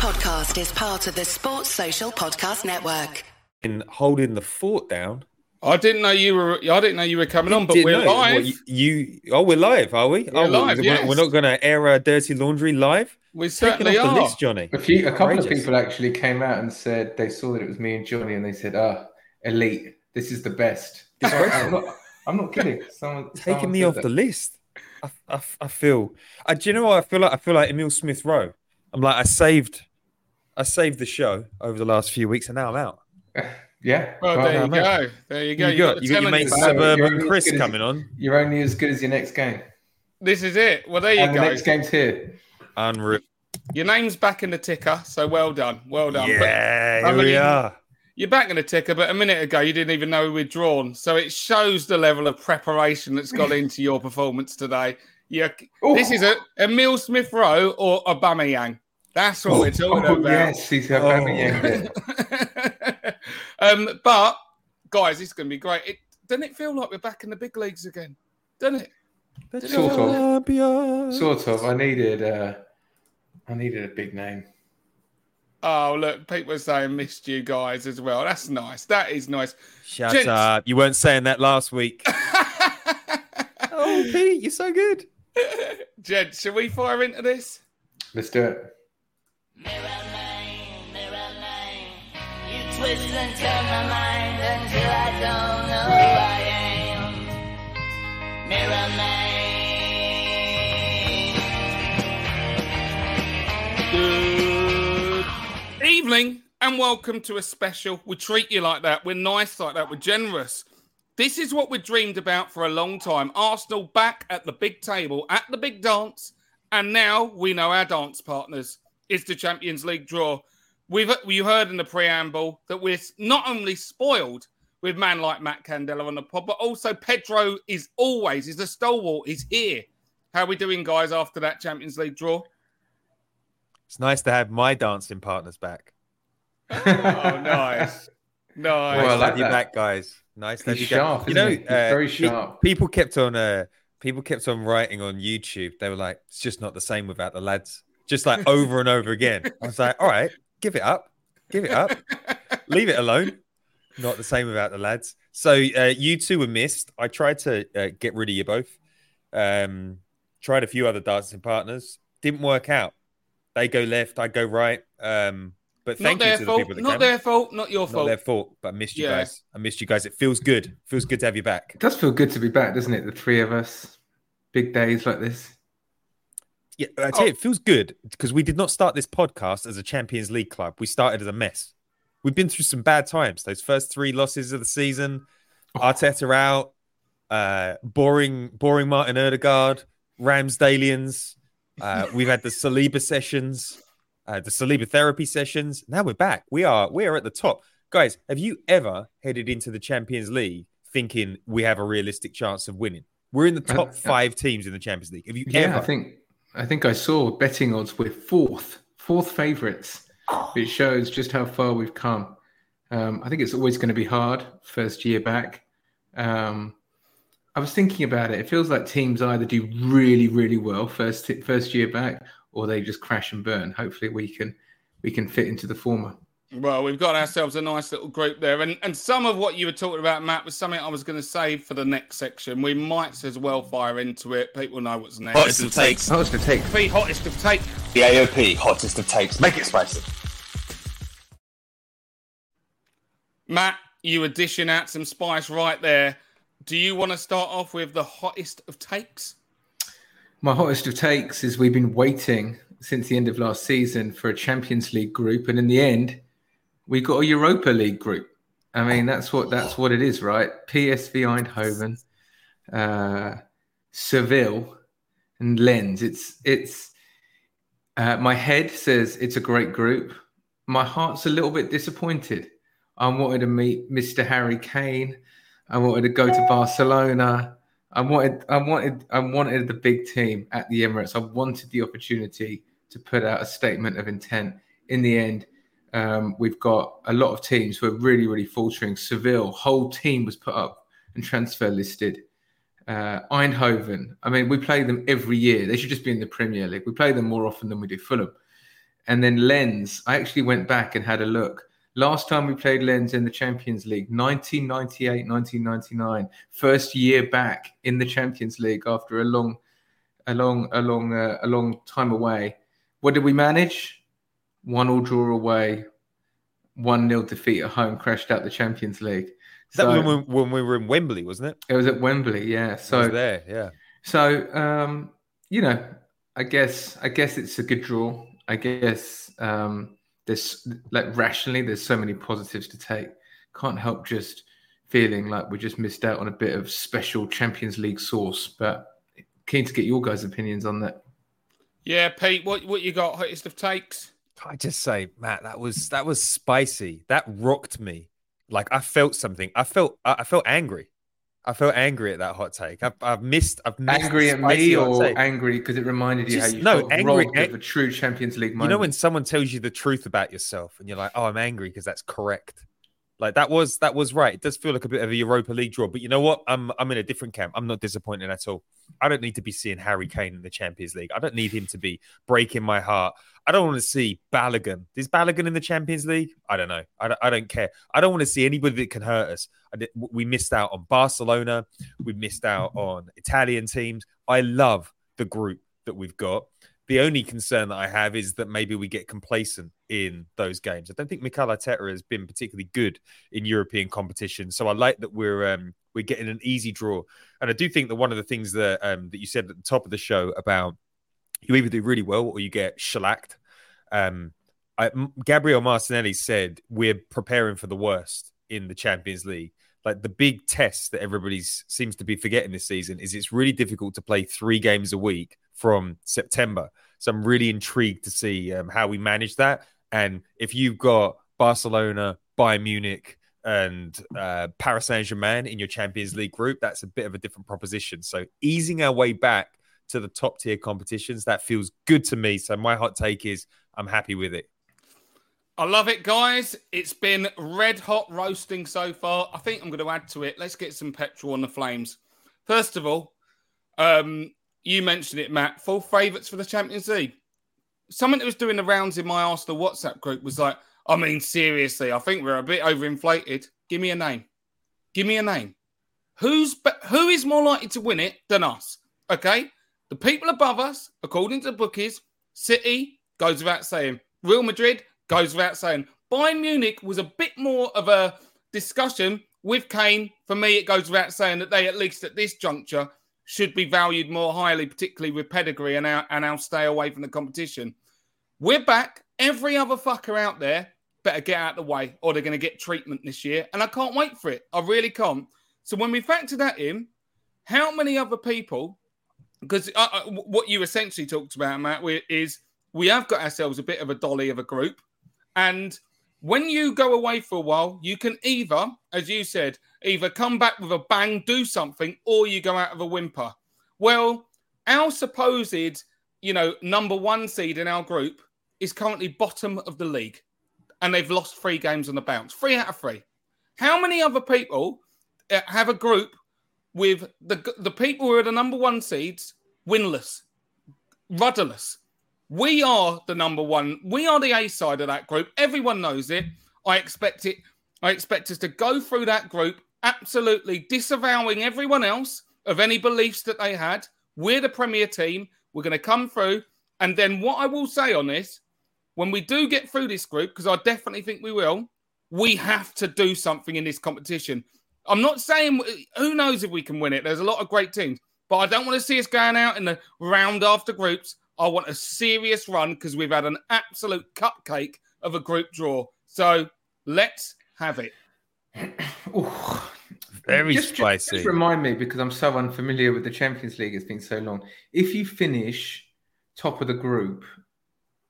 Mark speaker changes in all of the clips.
Speaker 1: podcast is part of the Sports Social Podcast Network.
Speaker 2: In holding the fort down.
Speaker 3: I didn't know you were. I didn't know you were coming on, but we're
Speaker 2: know.
Speaker 3: live.
Speaker 2: What, you, you- oh, we're live, are we? oh,
Speaker 3: live,
Speaker 2: we're,
Speaker 3: yes.
Speaker 2: we're not going to air our dirty laundry live.
Speaker 3: we
Speaker 2: Take it
Speaker 3: certainly
Speaker 2: off the list, Johnny.
Speaker 4: A few, a couple of people actually came out and said they saw that it was me and Johnny, and they said, "Ah, elite. This is the best." I'm not, I'm not kidding. Someone
Speaker 2: Taking
Speaker 4: someone
Speaker 2: me off
Speaker 4: that.
Speaker 2: the list. I, I, I feel. I, do you know what I feel like? I feel like Emil Smith Rowe. I'm like I saved, I saved the show over the last few weeks, and now I'm out.
Speaker 4: Yeah.
Speaker 3: Well,
Speaker 4: well,
Speaker 3: there you
Speaker 2: I'm out.
Speaker 3: go. There you go.
Speaker 2: You got,
Speaker 3: the
Speaker 2: you got your
Speaker 3: tenant-
Speaker 2: mate Suburban Chris
Speaker 4: good as-
Speaker 2: coming on.
Speaker 4: You're only as good as your next game,
Speaker 3: This is it. Well, there you
Speaker 4: and the
Speaker 3: go.
Speaker 4: next game's here.
Speaker 2: Unreal.
Speaker 3: Your name's back in the ticker, so well done. Well done. But
Speaker 2: Yeah,
Speaker 3: I
Speaker 2: here we
Speaker 3: mean,
Speaker 2: are.
Speaker 3: you're back in the ticker, but a minute ago you didn't even know we'd drawn. So it shows the level of preparation that's gone into your performance today. Yeah, this is a Emil Smith Rowe or Aubameyang. That's what we're talking
Speaker 4: Oh,
Speaker 3: about.
Speaker 4: yes, he's a
Speaker 2: Oh.
Speaker 4: Aubameyang bit.
Speaker 3: um, but guys, this is going to be great. It, doesn't it feel like we're back in the big leagues again? Doesn't it?
Speaker 4: Sort of. Sort of. I needed, uh, I needed a big name.
Speaker 3: Oh, look, people are saying missed you guys as well. That's nice. That is nice.
Speaker 2: Shut
Speaker 3: Gents.
Speaker 2: up. You weren't saying that last week. oh, Pete, you're so good.
Speaker 3: Jed, shall we fire into this?
Speaker 4: Let's do it.
Speaker 5: Mirror man, mirror man, you twist and turn my mind until I don't know who I am. Mirror man.
Speaker 3: Evening and welcome to a special. We treat you like that. We're nice like that. We're generous. This is what we dreamed about for a long time. Arsenal back at the big table, at the big dance, and now we know our dance partners. It's the Champions League draw. We've you heard in the preamble that we're not only spoiled with man like Matt Candela on the pod, but also Pedro is always is a stalwart. He's here. How are we doing, guys? After that Champions League draw?
Speaker 2: It's nice to have my dancing partners back.
Speaker 3: Oh, nice. Nice.
Speaker 4: Well, I
Speaker 2: Nice
Speaker 4: like
Speaker 2: you back, guys. Nice to have
Speaker 4: He's
Speaker 2: you
Speaker 4: sharp,
Speaker 2: You
Speaker 4: isn't
Speaker 2: know,
Speaker 4: he? He's
Speaker 2: uh,
Speaker 4: very
Speaker 2: pe-
Speaker 4: sharp.
Speaker 2: people kept on, uh, people kept on writing on YouTube. They were like, "It's just not the same without the lads." Just like over and over again. I was like, "All right, give it up, give it up, leave it alone." Not the same without the lads. So uh, you two were missed. I tried to uh, get rid of you both. Um, tried a few other dancing partners. Didn't work out. They go left, I go right. Um, but
Speaker 3: Not
Speaker 2: thank you
Speaker 3: their
Speaker 2: to the
Speaker 3: fault.
Speaker 2: people that
Speaker 3: Not
Speaker 2: came.
Speaker 3: their fault. Not your
Speaker 2: Not
Speaker 3: fault.
Speaker 2: their fault, but I missed you
Speaker 3: Yeah.
Speaker 2: guys. I missed you guys. It feels good. Feels good to have you back.
Speaker 4: It does feel good to be back, doesn't it? The three of us, big days like this.
Speaker 2: Yeah, I tell you, it feels good because we did not start this podcast as a Champions League club. We started as a mess. We've been through some bad times. Those first three losses of the season, Arteta out, uh, boring, boring Martin Ødegaard, Ramsdalians. Uh, we've had the Saliba sessions, uh, the Saliba therapy sessions. Now we're back. We are we are at the top, guys. Have you ever headed into the Champions League thinking we have a realistic chance of winning? We're in the top
Speaker 4: Uh,
Speaker 2: five teams in the Champions League. Have you
Speaker 4: Yeah,
Speaker 2: ever?
Speaker 4: I think I think I saw betting odds we're fourth, fourth favourites. It shows just how far we've come. Um, I think it's always going to be hard first year back. Um, I was thinking about it. It feels like teams either do really, really well first first year back, or they just crash and burn. Hopefully, we can we can fit into the former.
Speaker 3: Well, we've got ourselves a nice little group there, and and some of what you were talking about, Matt, was something I was going to save for the next section. We might as well fire into it. People know what's next.
Speaker 6: Hottest of takes.
Speaker 4: Oh, it's to take.
Speaker 3: The hottest of takes.
Speaker 6: The AOP. Hottest of takes. Make it spicy.
Speaker 3: Matt, you were dishing out some spice right there. Do you want to start off with the hottest of takes?
Speaker 4: My hottest of takes is we've been waiting since the end of last season for a Champions League group, and in the end, we got a Europa League group. I mean, that's what that's what it is, right? PSV Eindhoven, uh, Seville, and Lens. It's it's. Uh, my head says it's a great group. My heart's a little bit disappointed. I wanted to meet Mr. Harry Kane. I wanted to go to Barcelona. I wanted, I wanted, I wanted the big team at the Emirates. I wanted the opportunity to put out a statement of intent. In the end, um, we've got a lot of teams who are really, really faltering. Seville, whole team was put up and transfer listed. Uh, Eindhoven, I mean, we play them every year. They should just be in the Premier League. We play them more often than we do Fulham. And then Lens, I actually went back and had a look. Last time we played Lens in the Champions League, 1998, 1999, first year back in the Champions League after a long, a long, a long, uh, a long time away. What did we manage? One all draw away, one nil defeat at home, crashed out the Champions League.
Speaker 2: That
Speaker 4: So-
Speaker 2: was when we, when we were in Wembley, wasn't it?
Speaker 4: it was at Wembley, yeah.
Speaker 2: I was
Speaker 4: So
Speaker 2: there, yeah.
Speaker 4: so um, you know, I guess I guess it's a good draw. I guess um, there's like rationally, there's so many positives to take. Can't help just feeling like we just missed out on a bit of special Champions League sauce. But keen to get your guys' opinions on that.
Speaker 3: Yeah, Pete, what what you got? Hottest of takes?
Speaker 2: I just say, Matt, that was that was spicy. That rocked me. Like I felt something. I felt I felt angry. I felt angry at that hot take. I've, I've missed. I've missed
Speaker 4: Angry at me or angry because it reminded you
Speaker 2: Just-
Speaker 4: how you
Speaker 2: no, angry- ang-
Speaker 4: of a true Champions League
Speaker 2: You know when someone tells you the truth about yourself and you're like, "Oh, I'm angry because that's correct." Like that was that was right. It does feel like a bit of a Europa League draw, but you know what? I'm I'm in a different camp. I'm not disappointed at all. I don't need to be seeing Harry Kane in the Champions League. I don't need him to be breaking my heart. I don't want to see Balogun. Is Balogun in the Champions League? I don't know. I don't, I don't care. I don't want to see anybody that can hurt us. We missed out on Barcelona. We missed out on Italian teams. I love the group that we've got. The only concern that I have is that maybe we get complacent in those games. I don't think Mikel Arteta has been particularly good in European competition, so I like that we're um, we're getting an easy draw. And I do think that one of the things that um, that you said at the top of the show about you either do really well or you get shellacked. Um, I, Gabriel Martinelli said we're preparing for the worst in the Champions League. Like the big test that everybody seems to be forgetting this season is it's really difficult to play three games a week from September. So I'm really intrigued to see um, how we manage that. And if you've got Barcelona, Bayern Munich, and uh, Paris Saint Germain in your Champions League group, that's a bit of a different proposition. So easing our way back to the top tier competitions, that feels good to me. So my hot take is I'm happy with it.
Speaker 3: I love it, guys. It's been red hot roasting so far. I think I'm going to add to it. Let's get some petrol on the flames. First of all, um, you mentioned it, Matt. Full favourites for the Champions League. Something that was doing the rounds in my Arsenal WhatsApp group was like, I mean, seriously, I think we're a bit overinflated. Give me a name. Give me a name. Who's who is more likely to win it than us? Okay, the people above us, according to the bookies, City goes without saying. Real Madrid goes without saying. Bayern Munich was a bit more of a discussion with Kane. For me, it goes without saying that they, at least at this juncture, should be valued more highly, particularly with pedigree and our and stay away from the competition. We're back. Every other fucker out there better get out of the way, or they're going to get treatment this year. And I can't wait for it. I really can't. So when we factor that in, how many other people? Because uh, uh, what you essentially talked about, Matt, is we have got ourselves a bit of a dolly of a group, and when you go away for a while, you can either, as you said, either come back with a bang, do something, or you go out of a whimper. Well, our supposed, you know, number one seed in our group is currently bottom of the league, and they've lost three games on the bounce, three out of three. How many other people uh, have a group with the the people who are the number one seeds winless, rudderless? We are the number one. We are the A side of that group. Everyone knows it. I expect it. I expect us to go through that group, absolutely disavowing everyone else of any beliefs that they had. We're the premier team. We're going to come through. And then what I will say on this, when we do get through this group, because I definitely think we will, we have to do something in this competition. I'm not saying who knows if we can win it. There's a lot of great teams, but I don't want to see us going out in the round after groups. I want a serious run because we've had an absolute cupcake of a group draw. So let's have it.
Speaker 4: Ooh.
Speaker 2: Very
Speaker 4: just, just-
Speaker 2: spicy.
Speaker 4: Just remind me because I'm so unfamiliar with the Champions League. It's been so long. If you finish top of the group,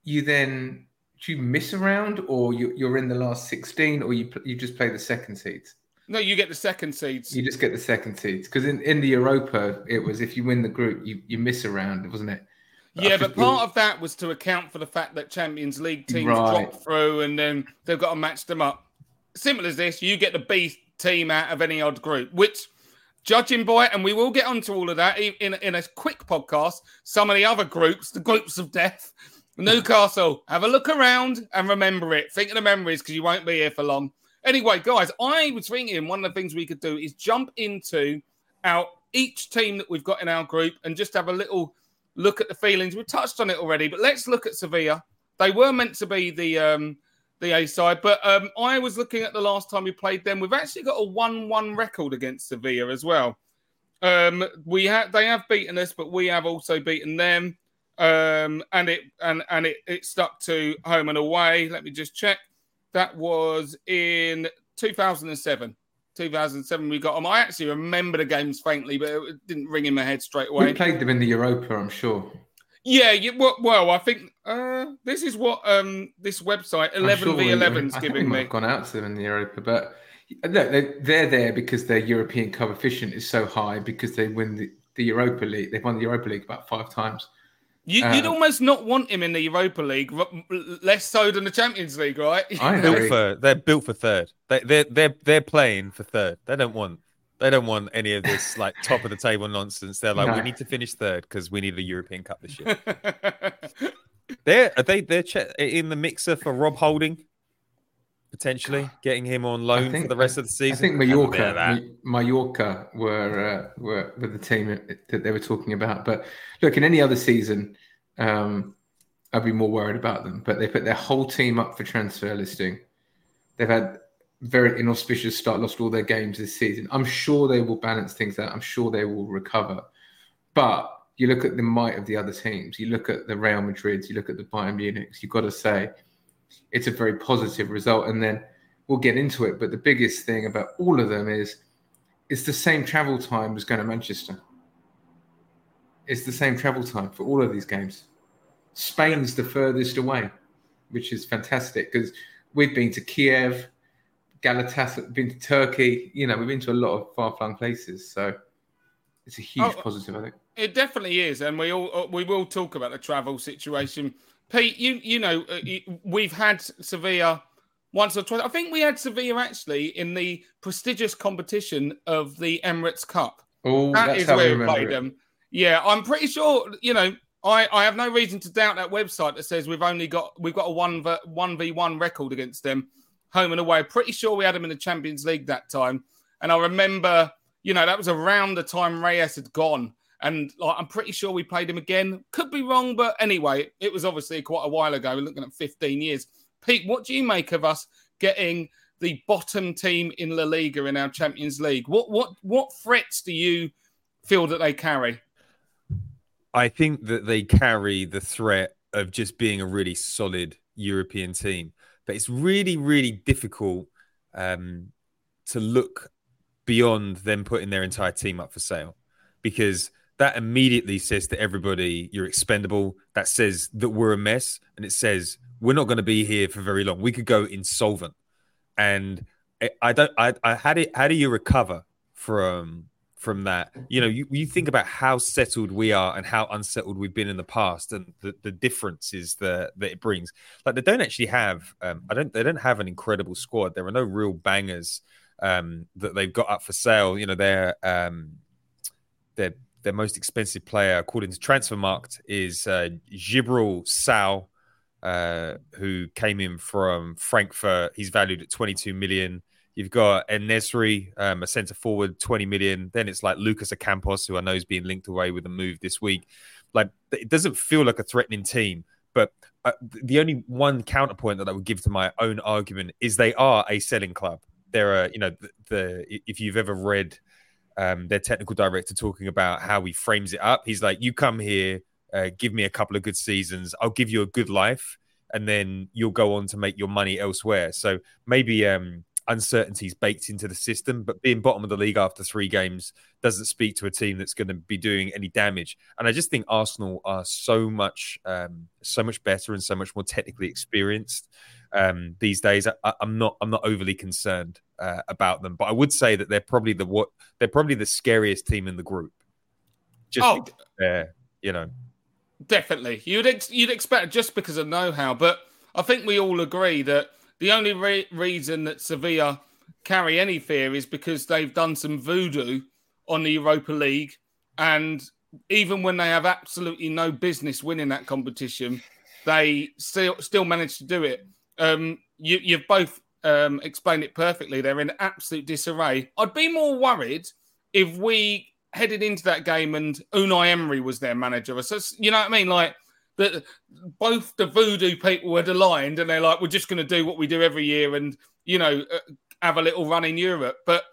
Speaker 4: you then do you miss a round, or you, you're in the last 16, or you you just play the second seeds?
Speaker 3: No, you get the second seeds.
Speaker 4: You just get the second seeds because in, in the Europa, it was if you win the group, you, you miss a round, wasn't it?
Speaker 3: Yeah, but part of that was to account for the fact that Champions League teams
Speaker 4: Right.
Speaker 3: drop through and then they've got to match them up. Simple as this, you get the B team out of any odd group, which, judging by and we will get onto all of that in, in, in a quick podcast, some of the other groups, the groups of death, Newcastle, have a look around and remember it. Think of the memories because you won't be here for long. Anyway, guys, I was thinking one of the things we could do is jump into our each team that we've got in our group and just have a little look at the feelings. We touched on it already, but let's look at Sevilla. They were meant to be the um, the A side, but um, I was looking at the last time we played them. We've actually got a one-one record against Sevilla as well. Um, we have they have beaten us, but we have also beaten them. Um, and it and and it, it stuck to home and away. Let me just check. That was in 2007. 2007 we got them. I actually remember the games faintly, but it didn't ring in my head straight away.
Speaker 4: We played them in the Europa, I'm sure.
Speaker 3: Yeah, yeah well, well, I think uh, this is what um, this website 11 v 11 is giving
Speaker 4: me.
Speaker 3: I've
Speaker 4: gone out to them in the Europa, but look, they're, they're there because their European coefficient is so high because they win the, the Europa League. They've won the Europa League about five times.
Speaker 3: You, would um, almost not want him in the Europa League, less so than the Champions League, right?
Speaker 2: I built for, they're built for third. They, they're they're they're playing for third. They don't want they don't want any of this like top of the table nonsense. They're like, no. we need to finish third because we need a European Cup this year. they're are they they're in the mixer for Rob Holding potentially getting him on loan think, for the rest of the season.
Speaker 4: I think Mallorca, Mallorca were uh, were were the team that they were talking about. But look, in any other season, um, I'd be more worried about them. But they put their whole team up for transfer listing. They've had very inauspicious start, lost all their games this season. I'm sure they will balance things out. I'm sure they will recover. But you look at the might of the other teams. You look at the Real Madrids. You look at the Bayern Munichs. You've got to say it's a very positive result. And then we'll get into it. But the biggest thing about all of them is it's the same travel time as going to Manchester. It's the same travel time for all of these games. Spain's the furthest away, which is fantastic because we've been to Kiev, Galatasaray, been to Turkey. You know, we've been to a lot of far-flung places. So it's a huge oh, positive, I think.
Speaker 3: It definitely is, and we all we will talk about the travel situation Pete, you you know uh, we've had Sevilla once or twice. I think we had Sevilla actually in the prestigious competition of the Emirates Cup.
Speaker 4: Oh, that is where we played it. them.
Speaker 3: Yeah, I'm pretty sure. You know, I, I have no reason to doubt that website that says we've only got we've got a one one v one record against them, home and away. Pretty sure we had them in the Champions League that time, and I remember, you know, that was around the time Reyes had gone. And like, I'm pretty sure we played him again. Could be wrong, but anyway, it was obviously quite a while ago. We're looking at 15 years. Pete, what do you make of us getting the bottom team in La Liga in our Champions League? What what what threats do you feel that they carry?
Speaker 2: I think that they carry the threat of just being a really solid European team, but it's really really difficult um, to look beyond them putting their entire team up for sale because that immediately says to everybody you're expendable. That says that we're a mess, and it says we're not going to be here for very long. We could go insolvent, and I don't. I, I how do how do you recover from from that? You know, you, you think about how settled we are and how unsettled we've been in the past, and the the differences that that it brings. Like they don't actually have. Um, I don't. They don't have an incredible squad. There are no real bangers um, that they've got up for sale. You know, they're um, they're their most expensive player, according to Transfermarkt, is uh, Djibril Sow, uh, who came in from Frankfurt. He's valued at 22 million. You've got En-Nesyri, um, a centre forward, 20 million. Then it's like Lucas Ocampos, who I know is being linked away with a move this week. Like it doesn't feel like a threatening team, but uh, the only one counterpoint that I would give to my own argument is they are a selling club. They're a, you know, the, the if you've ever read um, their technical director talking about how he frames it up. He's like, "You come here, uh, give me a couple of good seasons, I'll give you a good life, and then you'll go on to make your money elsewhere." So maybe um, uncertainties baked into the system, but being bottom of the league after three games doesn't speak to a team that's going to be doing any damage. And I just think Arsenal are so much, um, so much better and so much more technically experienced um, these days. I, am not, I'm not overly concerned uh, about them, but I would say that they're probably the what they're probably the scariest team in the group. Just oh. uh, you know,
Speaker 3: definitely you'd ex- you'd expect just because of know-how, but I think we all agree that the only re- reason that Sevilla carry any fear is because they've done some voodoo on the Europa League, and even when they have absolutely no business winning that competition, they still still managed to do it. Um, you, you've both um, explained it perfectly. They're in absolute disarray. I'd be more worried if we headed into that game and Unai Emery was their manager. So you know what I mean? Like that, both the voodoo people had aligned, and they're like, we're just going to do what we do every year, and you know, uh, have a little run in Europe. But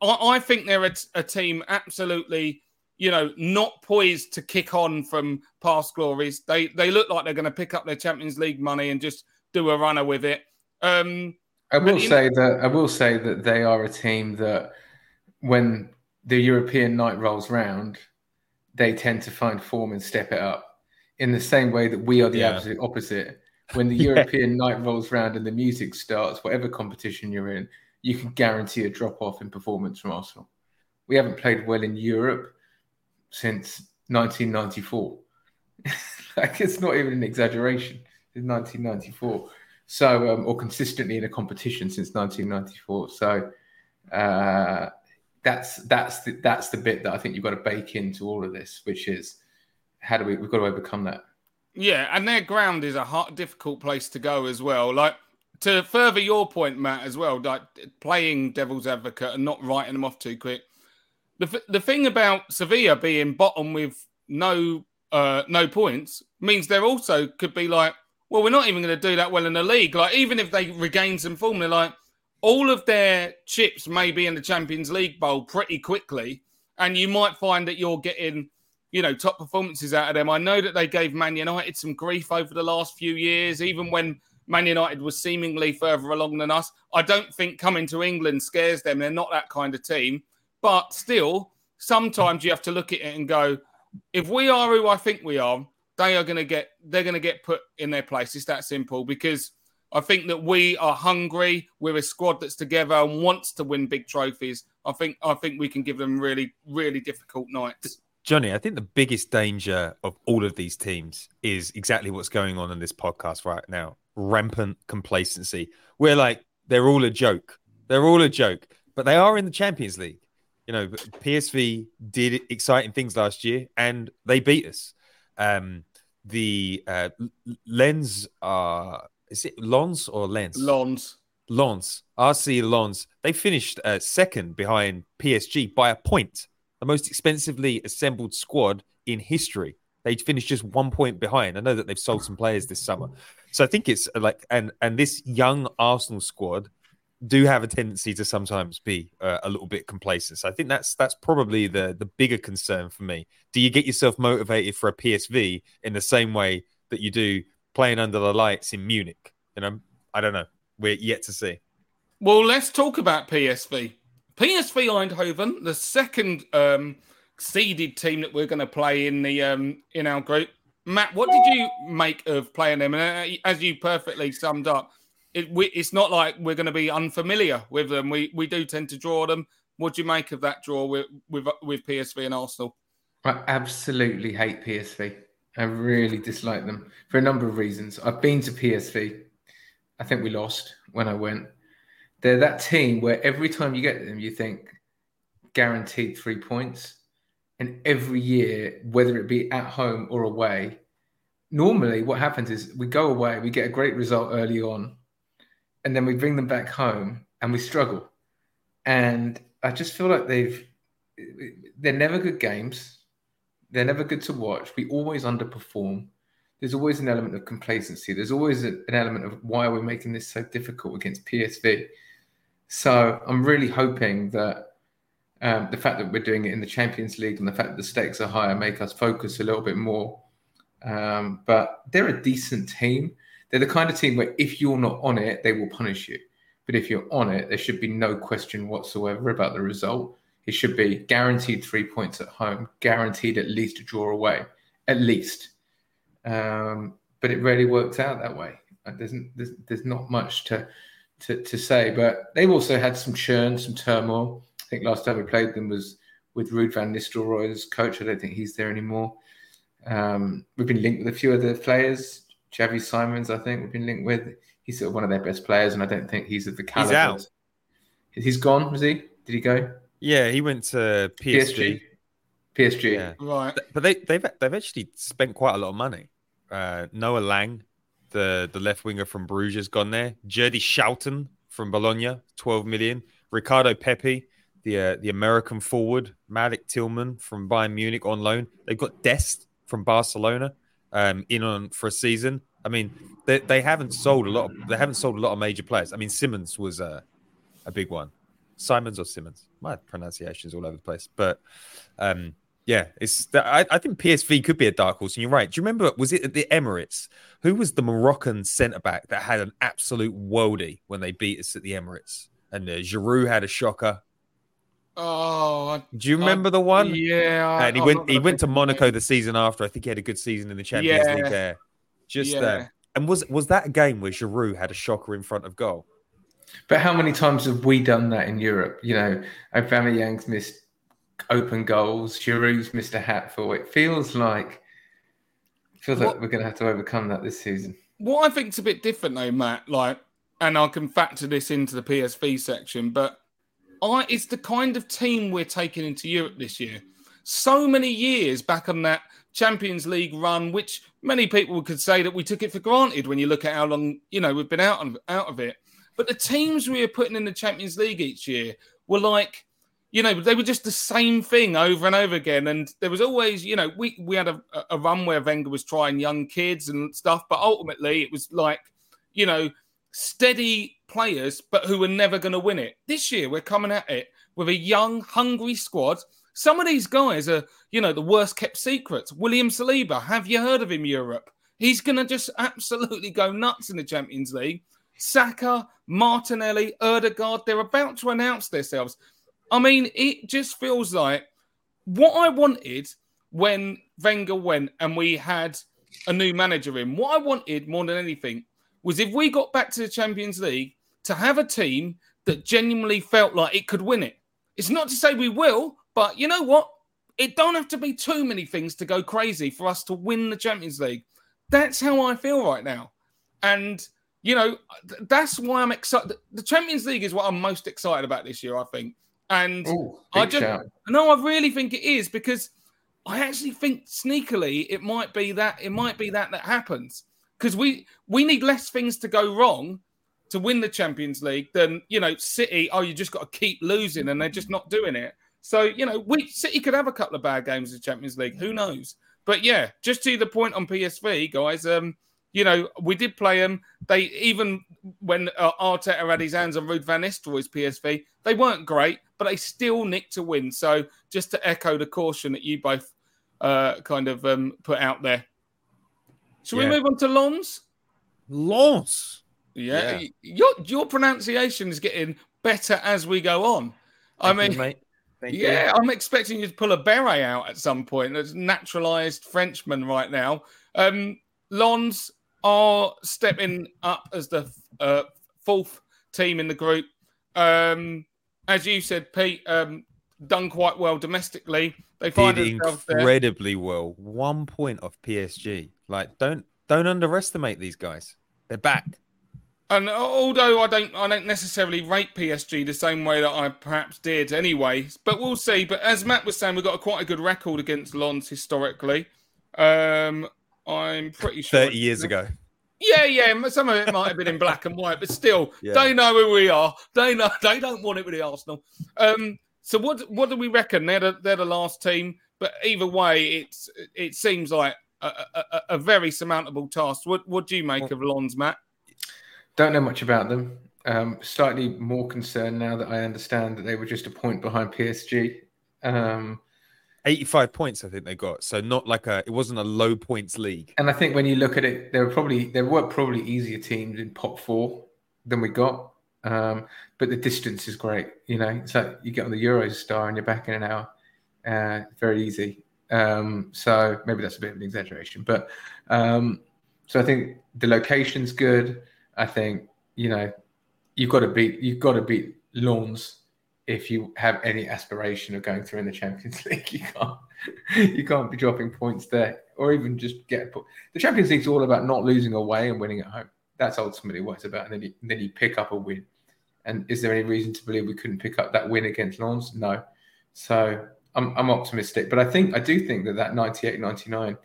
Speaker 3: I, I think they're a, a team absolutely you know, not poised to kick on from past glories. They they look like they're going to pick up their Champions League money and just do a runner with it. Um,
Speaker 4: I will say that I will say that they are a team that when the European night rolls round, they tend to find form and step it up. In the same way that we are the
Speaker 2: Yeah.
Speaker 4: absolute opposite. When the
Speaker 2: Yeah.
Speaker 4: European night rolls round and the music starts, whatever competition you're in, you can guarantee a drop off in performance from Arsenal. We haven't played well in Europe since 1994. like it's not even an exaggeration. It's 1994. So, um, or consistently in a competition since 1994. So, uh, that's that's the, that's the bit that I think you've got to bake into all of this, which is how do we we've got to overcome that.
Speaker 3: Yeah, and their ground is a hard, difficult place to go as well. Like to further your point, Matt, as well, like playing devil's advocate and not writing them off too quick. The the thing about Sevilla being bottom with no uh no points means there also could be like, well, we're not even going to do that well in the league. Like even if they regain some form, they're like all of their chips may be in the Champions League bowl pretty quickly, and you might find that you're getting you know, top performances out of them. I know that they gave Man United some grief over the last few years, even when Man United was seemingly further along than us. I don't think coming to England scares them. They're not that kind of team. But still, sometimes you have to look at it and go, if we are who I think we are, they are going to get they're going to get put in their place. It's that simple because I think that we are hungry. We're a squad that's together and wants to win big trophies. I think I think we can give them really really difficult nights.
Speaker 2: Johnny, I think the biggest danger of all of these teams is exactly what's going on in this podcast right now rampant complacency. We're like, they're all a joke. They're all a joke, but they are in the Champions League. You know, PSV did exciting things last year and they beat us. Um, the uh, Lens are, is it Lons or Lens?
Speaker 3: Lons.
Speaker 2: Lens, RC Lens, they finished uh, second behind PSG by a point, the most expensively assembled squad in history. They finished just one point behind. I know that they've sold some players this summer, so I think it's uh, like and and this young Arsenal squad do have a tendency to sometimes be uh, a little bit complacent. So I think that's that's probably the the bigger concern for me. Do you get yourself motivated for a PSV in the same way that you do playing under the lights in Munich? You know, I don't know. We're yet to see.
Speaker 3: Well, let's talk about PSV. PSV Eindhoven, the second um, seeded team that we're going to play in the um, in our group. Matt, what did you make of playing them? And uh, as you perfectly summed up, it, we, it's not like we're going to be unfamiliar with them. We we do tend to draw them. What do you make of that draw with with, with PSV and Arsenal?
Speaker 4: I absolutely hate PSV. I really dislike them for a number of reasons. I've been to PSV. I think we lost when I went. They're that team where every time you get them, you think guaranteed three points. And every year, whether it be at home or away, normally what happens is we go away, we get a great result early on, and then we bring them back home and we struggle. And I just feel like they've, they're never good games. They're never good to watch. We always underperform. There's always an element of complacency. There's always an element of why are we making this so difficult against PSV. So I'm really hoping that um, the fact that we're doing it in the Champions League and the fact that the stakes are higher make us focus a little bit more. Um, but they're a decent team. They're the kind of team where if you're not on it, they will punish you. But if you're on it, there should be no question whatsoever about the result. It should be guaranteed three points at home, guaranteed at least a draw away, at least. Um, but it rarely works out that way. There's, there's, there's not much to, to, to say. But they've also had some churn, some turmoil. I think last time we played them was with Ruud van Nistelrooy as coach. I don't think he's there anymore. Um, we've been linked with a few other players. Xavi Simons, I think we've been linked with. He's sort of one of their best players, and I don't think he's of the caliber.
Speaker 2: He's out.
Speaker 4: He's gone, was he? Did he go?
Speaker 2: Yeah, he went to PSG.
Speaker 4: PSG.
Speaker 2: Yeah.
Speaker 3: Right.
Speaker 2: But they, they've they've actually spent quite a lot of money. Uh, Noah Lang the the left winger from Bruges, gone there. Jerdy Schouten from Bologna, 12 million. Ricardo Pepi, the uh, the American forward. Malik Tillman from Bayern Munich on loan. They've got Dest from Barcelona um, in on for a season. I mean, they, they haven't sold a lot. Of, they haven't sold a lot of major players. I mean, Simmons was a a big one. Simons or Simmons. My pronunciation's all over the place, but um, yeah, it's. I, I think PSV could be a dark horse. And you're right. Do you remember? Was it at the Emirates? Who was the Moroccan centre back that had an absolute worldie when they beat us at the Emirates? And uh, Giroud had a shocker.
Speaker 3: Oh, I-
Speaker 2: Do you remember the one?
Speaker 3: yeah. I-
Speaker 2: and he
Speaker 3: I'm
Speaker 2: went. He
Speaker 3: gonna
Speaker 2: went to Monaco
Speaker 3: it.
Speaker 2: the season after. I think he had a good season in the Champions
Speaker 3: Yeah.
Speaker 2: League there. Just
Speaker 3: Yeah.
Speaker 2: uh, and was was that a game where Giroud had a shocker in front of goal?
Speaker 4: But how many times have we done that in Europe? You know, Aubameyang's missed open goals. Giroud's missed a hatful. It feels like feels like we're going to have to overcome that this season.
Speaker 3: What I think think's a bit different though, Matt, like, and I can factor this into the PSV section, but I it's the kind of team we're taking into Europe this year. So many years back on that Champions League run, which many people could say that we took it for granted when you look at how long you know we've been out of out of it. But the teams we were putting in the Champions League each year were like, you know, they were just the same thing over and over again. And there was always, you know, we we had a, a run where Wenger was trying young kids and stuff, but ultimately it was like, you know, steady players, but who were never going to win it. This year we're coming at it with a young, hungry squad. Some of these guys are, you know, the worst kept secrets. William Saliba, have you heard of him, Europe? He's going to just absolutely go nuts in the Champions League. Saka, Martinelli, Ødegaard, they're about to announce themselves. I mean, it just feels like what I wanted when Wenger went and we had a new manager in. What I wanted more than anything was if we got back to the Champions League to have a team that genuinely felt like it could win it. It's not to say we will, but you know what? It don't have to be too many things to go crazy for us to win the Champions League. That's how I feel right now. And you know, th- that's why I'm excited. The Champions League is what I'm most excited about this year, I think. And
Speaker 4: Oh,
Speaker 3: I just
Speaker 4: shout.
Speaker 3: no, I really think it is because I actually think sneakily it might be that it might be that that happens because we we need less things to go wrong to win the Champions League than you know City. Oh, you just got to keep losing and they're just not doing it. So you know, we City could have a couple of bad games in the Champions League. Who knows? But yeah, just to the point on PSV, guys. Um, you know, we did play them. They even when uh, Arteta had his hands on Ruud van Nistelrooy's PSV, they weren't great, but they still nicked a win. So just to echo the caution that you both uh, kind of um, put out there. Shall
Speaker 2: Yeah.
Speaker 3: we move on to Lons?
Speaker 2: Lance.
Speaker 3: Yeah.
Speaker 2: Yeah.
Speaker 3: your your pronunciation is getting better as we go on. I
Speaker 2: Thank you,
Speaker 3: mean,
Speaker 2: mate. Thank you.
Speaker 3: yeah, I'm expecting you to pull a beret out at some point. There's naturalized Frenchman right now. Um, Lons are stepping up as the uh, fourth team in the group. Um, as you said, Pete, um, done quite well domestically. They find
Speaker 2: did
Speaker 3: themselves there.
Speaker 2: incredibly well. One point off PSG. Like, don't don't underestimate these guys. They're back.
Speaker 3: And although I don't, I don't necessarily rate PSG the same way that I perhaps did anyway. But we'll see. But as Matt was saying, we've got a quite a good record against Lons historically. Um, I'm pretty sure.
Speaker 2: Thirty years ago.
Speaker 3: Yeah, yeah. Some of it might have been in black and white, but still,
Speaker 2: Yeah.
Speaker 3: they know who we are. They know they don't want it with the Arsenal. Um, so what what do we reckon? They're the, they're the last team, but either way, it's it seems like a, a, a- a very surmountable task. What what do you make of Lons, Matt?
Speaker 4: Don't know much about them. Um, slightly more concerned now that I understand that they were just a point behind PSG. Um,
Speaker 2: 85 points, I think they got. So not like a it wasn't a low points league.
Speaker 4: and I think when you look at it, there were probably there were probably easier teams in pot four than we got. Um, but the distance is great. You know, it's like you get on the Eurostar and you're back in an hour. Uh, very easy. Um, so maybe that's a bit of an exaggeration, but um, so I think the location's good. I think you know you've got to beat you've got to beat Lawns if you have any aspiration of going through in the Champions League. You can't you can't be dropping points there, or even just get a point. The Champions League's all about not losing away and winning at home. That's ultimately what it's about. And then you, then you pick up a win. And is there any reason to believe we couldn't pick up that win against Lens? No. So I'm, I'm optimistic. But I think I do think that that 98 99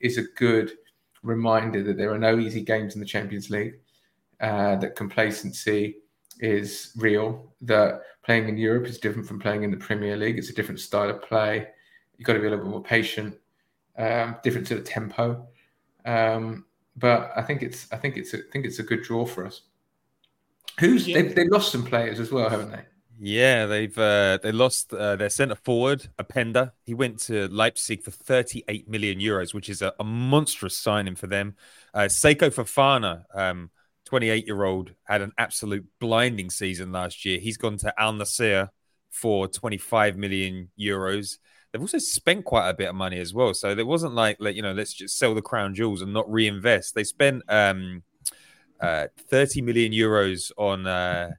Speaker 4: is a good reminder that there are no easy games in the Champions League, uh, that complacency is real, that playing in Europe is different from playing in the Premier League. It's a different style of play. You've got to be a little bit more patient, um, different sort of tempo. Um, but I think it's I think it's a, I think it's a good draw for us. Who's
Speaker 3: Yeah.
Speaker 4: they, they lost some players as well, haven't they?
Speaker 2: Yeah, they've uh, they lost uh, their centre forward, Openda. He went to Leipzig for 38 million euros, which is a, a monstrous signing for them. Uh, Seko Fofana, um, 28 year old, had an absolute blinding season last year. He's gone to Al Nassr for 25 million euros. They've also spent quite a bit of money as well, so it wasn't like, like you know, let's just sell the crown jewels and not reinvest. They spent um, uh, 30 million euros on. Uh,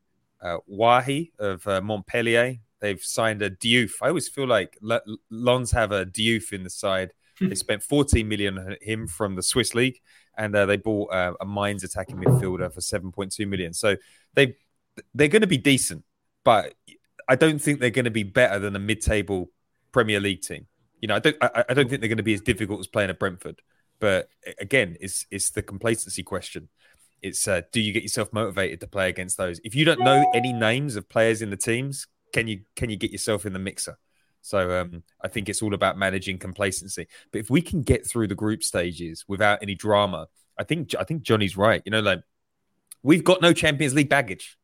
Speaker 2: uh, Wahi of uh, Montpellier. They've signed a Diouf. I always feel like L- Lons have a Diouf in the side. they spent 14 million on him from the Swiss league, and uh, they bought uh, a Mainz attacking midfielder for 7.2 million. So they they're going to be decent, but I don't think they're going to be better than a mid-table Premier League team. You know, I don't I, I don't think they're going to be as difficult as playing at Brentford. But again, it's it's the complacency question it's uh, do you get yourself motivated to play against those? If you don't know any names of players in the teams, can you can you get yourself in the mixer? So um, I think it's all about managing complacency. But if we can get through the group stages without any drama, I think I think Johnny's right. You know, like we've got no Champions League baggage.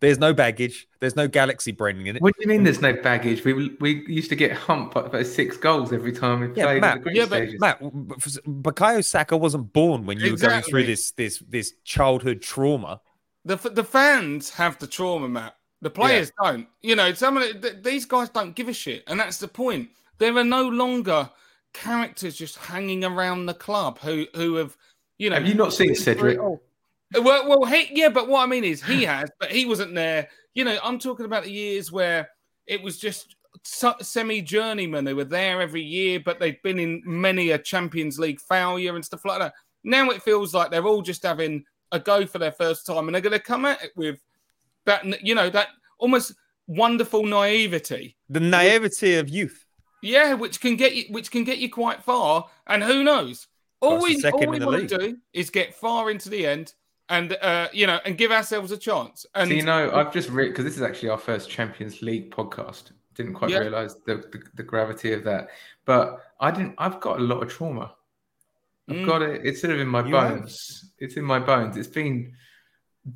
Speaker 2: There's no baggage. There's no galaxy branding in it.
Speaker 4: What do you mean? There's no baggage. We we used to get humped by by six goals every time we
Speaker 2: Yeah,
Speaker 4: played
Speaker 2: Matt,
Speaker 4: in the
Speaker 3: yeah, but
Speaker 4: stages.
Speaker 2: Matt, Bukayo Saka wasn't born when you were going through this this this childhood trauma.
Speaker 3: The the fans have the trauma, Matt. The players don't. You know, some of the, these guys don't give a shit, and that's the point. There are no longer characters just hanging around the club who who have, you know.
Speaker 4: Have you not seen Cedric?
Speaker 3: Well, well, he, yeah, but what I mean is he has, but he wasn't there. You know, I'm talking about the years where it was just semi journeymen who were there every year, but they've been in many a Champions League failure and stuff like that. Now it feels like they're all just having a go for their first time, and they're going to come at it with that, you know, that almost wonderful naivety.
Speaker 2: The naivety of youth.
Speaker 3: Yeah, which can get you, which can get you quite far. And who knows? All
Speaker 2: That's
Speaker 3: we, all we want to do is get far into the end, and uh, you know, and give ourselves a chance. And
Speaker 4: So you know, I've just read because this is actually our first Champions League podcast. Didn't quite
Speaker 3: Yeah.
Speaker 4: realize the, the the gravity of that, but I didn't. I've got a lot of trauma. I've
Speaker 3: Mm.
Speaker 4: got it. It's sort of in my
Speaker 2: You have.
Speaker 4: bones. It's in my bones. It's been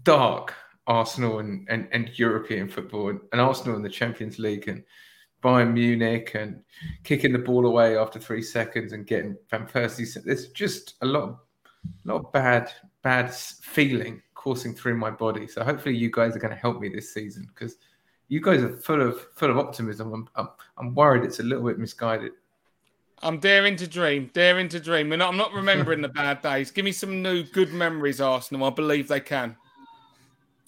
Speaker 4: dark Arsenal and, and, and European football and, and Arsenal in the Champions League and Bayern Munich and kicking the ball away after three seconds and getting Van Persie. There's just a lot of, lot of bad bad feeling coursing through my body. So hopefully you guys are going to help me this season because you guys are full of full of optimism. I'm, I'm I'm worried it's a little bit misguided.
Speaker 3: I'm daring to dream, daring to dream. And I'm not remembering the bad days. Give me some new good memories, Arsenal. I believe they can.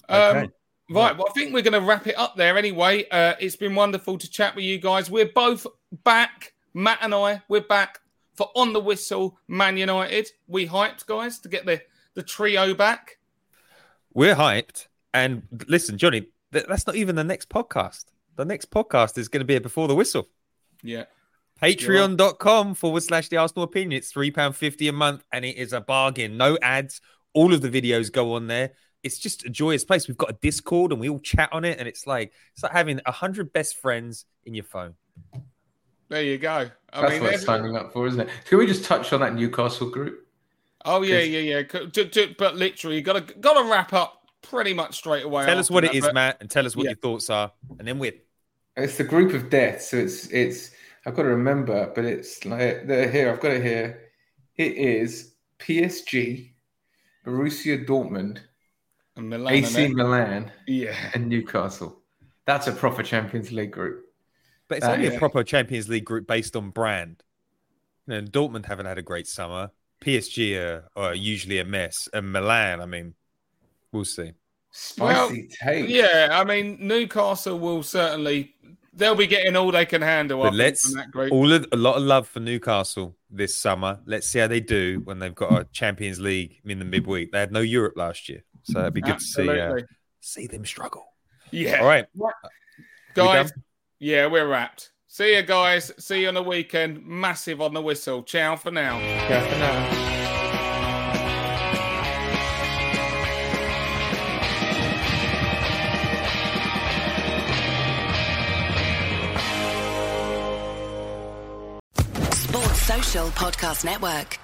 Speaker 2: Okay.
Speaker 3: Um, right. Well, I think we're going to wrap it up there anyway. Uh, it's been wonderful to chat with you guys. We're both back. Matt and I, we're back for On the Whistle Man United. We hyped, guys, to get the, the trio back.
Speaker 2: We're hyped. And listen, Johnny, th- that's not even the next podcast. The next podcast is going to be before the whistle.
Speaker 3: Yeah.
Speaker 2: Patreon.com forward slash the Arsenal opinion. It's £3.50 a month and it is a bargain. No ads. All of the videos go on there. It's just a joyous place. We've got a Discord and we all chat on it. And it's like it's like having a hundred best friends in your phone.
Speaker 3: There you go. I
Speaker 4: That's
Speaker 3: mean,
Speaker 4: what it's
Speaker 3: every-
Speaker 4: signing up for, isn't it? Can we just touch on that Newcastle group?
Speaker 3: oh yeah,
Speaker 4: Chris-
Speaker 3: yeah, yeah. Co- to- to- But literally, you got to got to wrap up pretty much straight away.
Speaker 2: Tell us what it
Speaker 3: that,
Speaker 2: is,
Speaker 3: but-
Speaker 2: Matt, and tell us what
Speaker 3: Yeah.
Speaker 2: your thoughts are. And then we're
Speaker 4: It's the group of death. So it's it's I've got to remember, but it's like they're here. I've got it here. It is PSG, Borussia Dortmund,
Speaker 3: And Milan,
Speaker 4: AC
Speaker 3: innit?
Speaker 4: Milan,
Speaker 3: Yeah.
Speaker 4: and Newcastle. That's a proper Champions League group.
Speaker 2: But it's
Speaker 4: Uh,
Speaker 2: only
Speaker 3: yeah.
Speaker 2: a proper Champions League group based on brand. You know, Dortmund haven't had a great summer. PSG are, are usually a mess. And Milan, I mean, we'll see.
Speaker 4: Spicy take.
Speaker 3: Yeah, I mean Newcastle will certainly they'll be getting all they can handle.
Speaker 2: But let's
Speaker 3: from that group.
Speaker 2: all of, a lot of love for Newcastle this summer. Let's see how they do when they've got a Champions League in the midweek. They had no Europe last year, so it'd be good Absolutely. to see uh, see them struggle.
Speaker 3: Yeah.
Speaker 2: All right,
Speaker 3: guys. Yeah, we're wrapped. See you guys. See you on the weekend. Massive on the whistle. Ciao for now.
Speaker 4: Ciao for now.
Speaker 5: Podcast Network.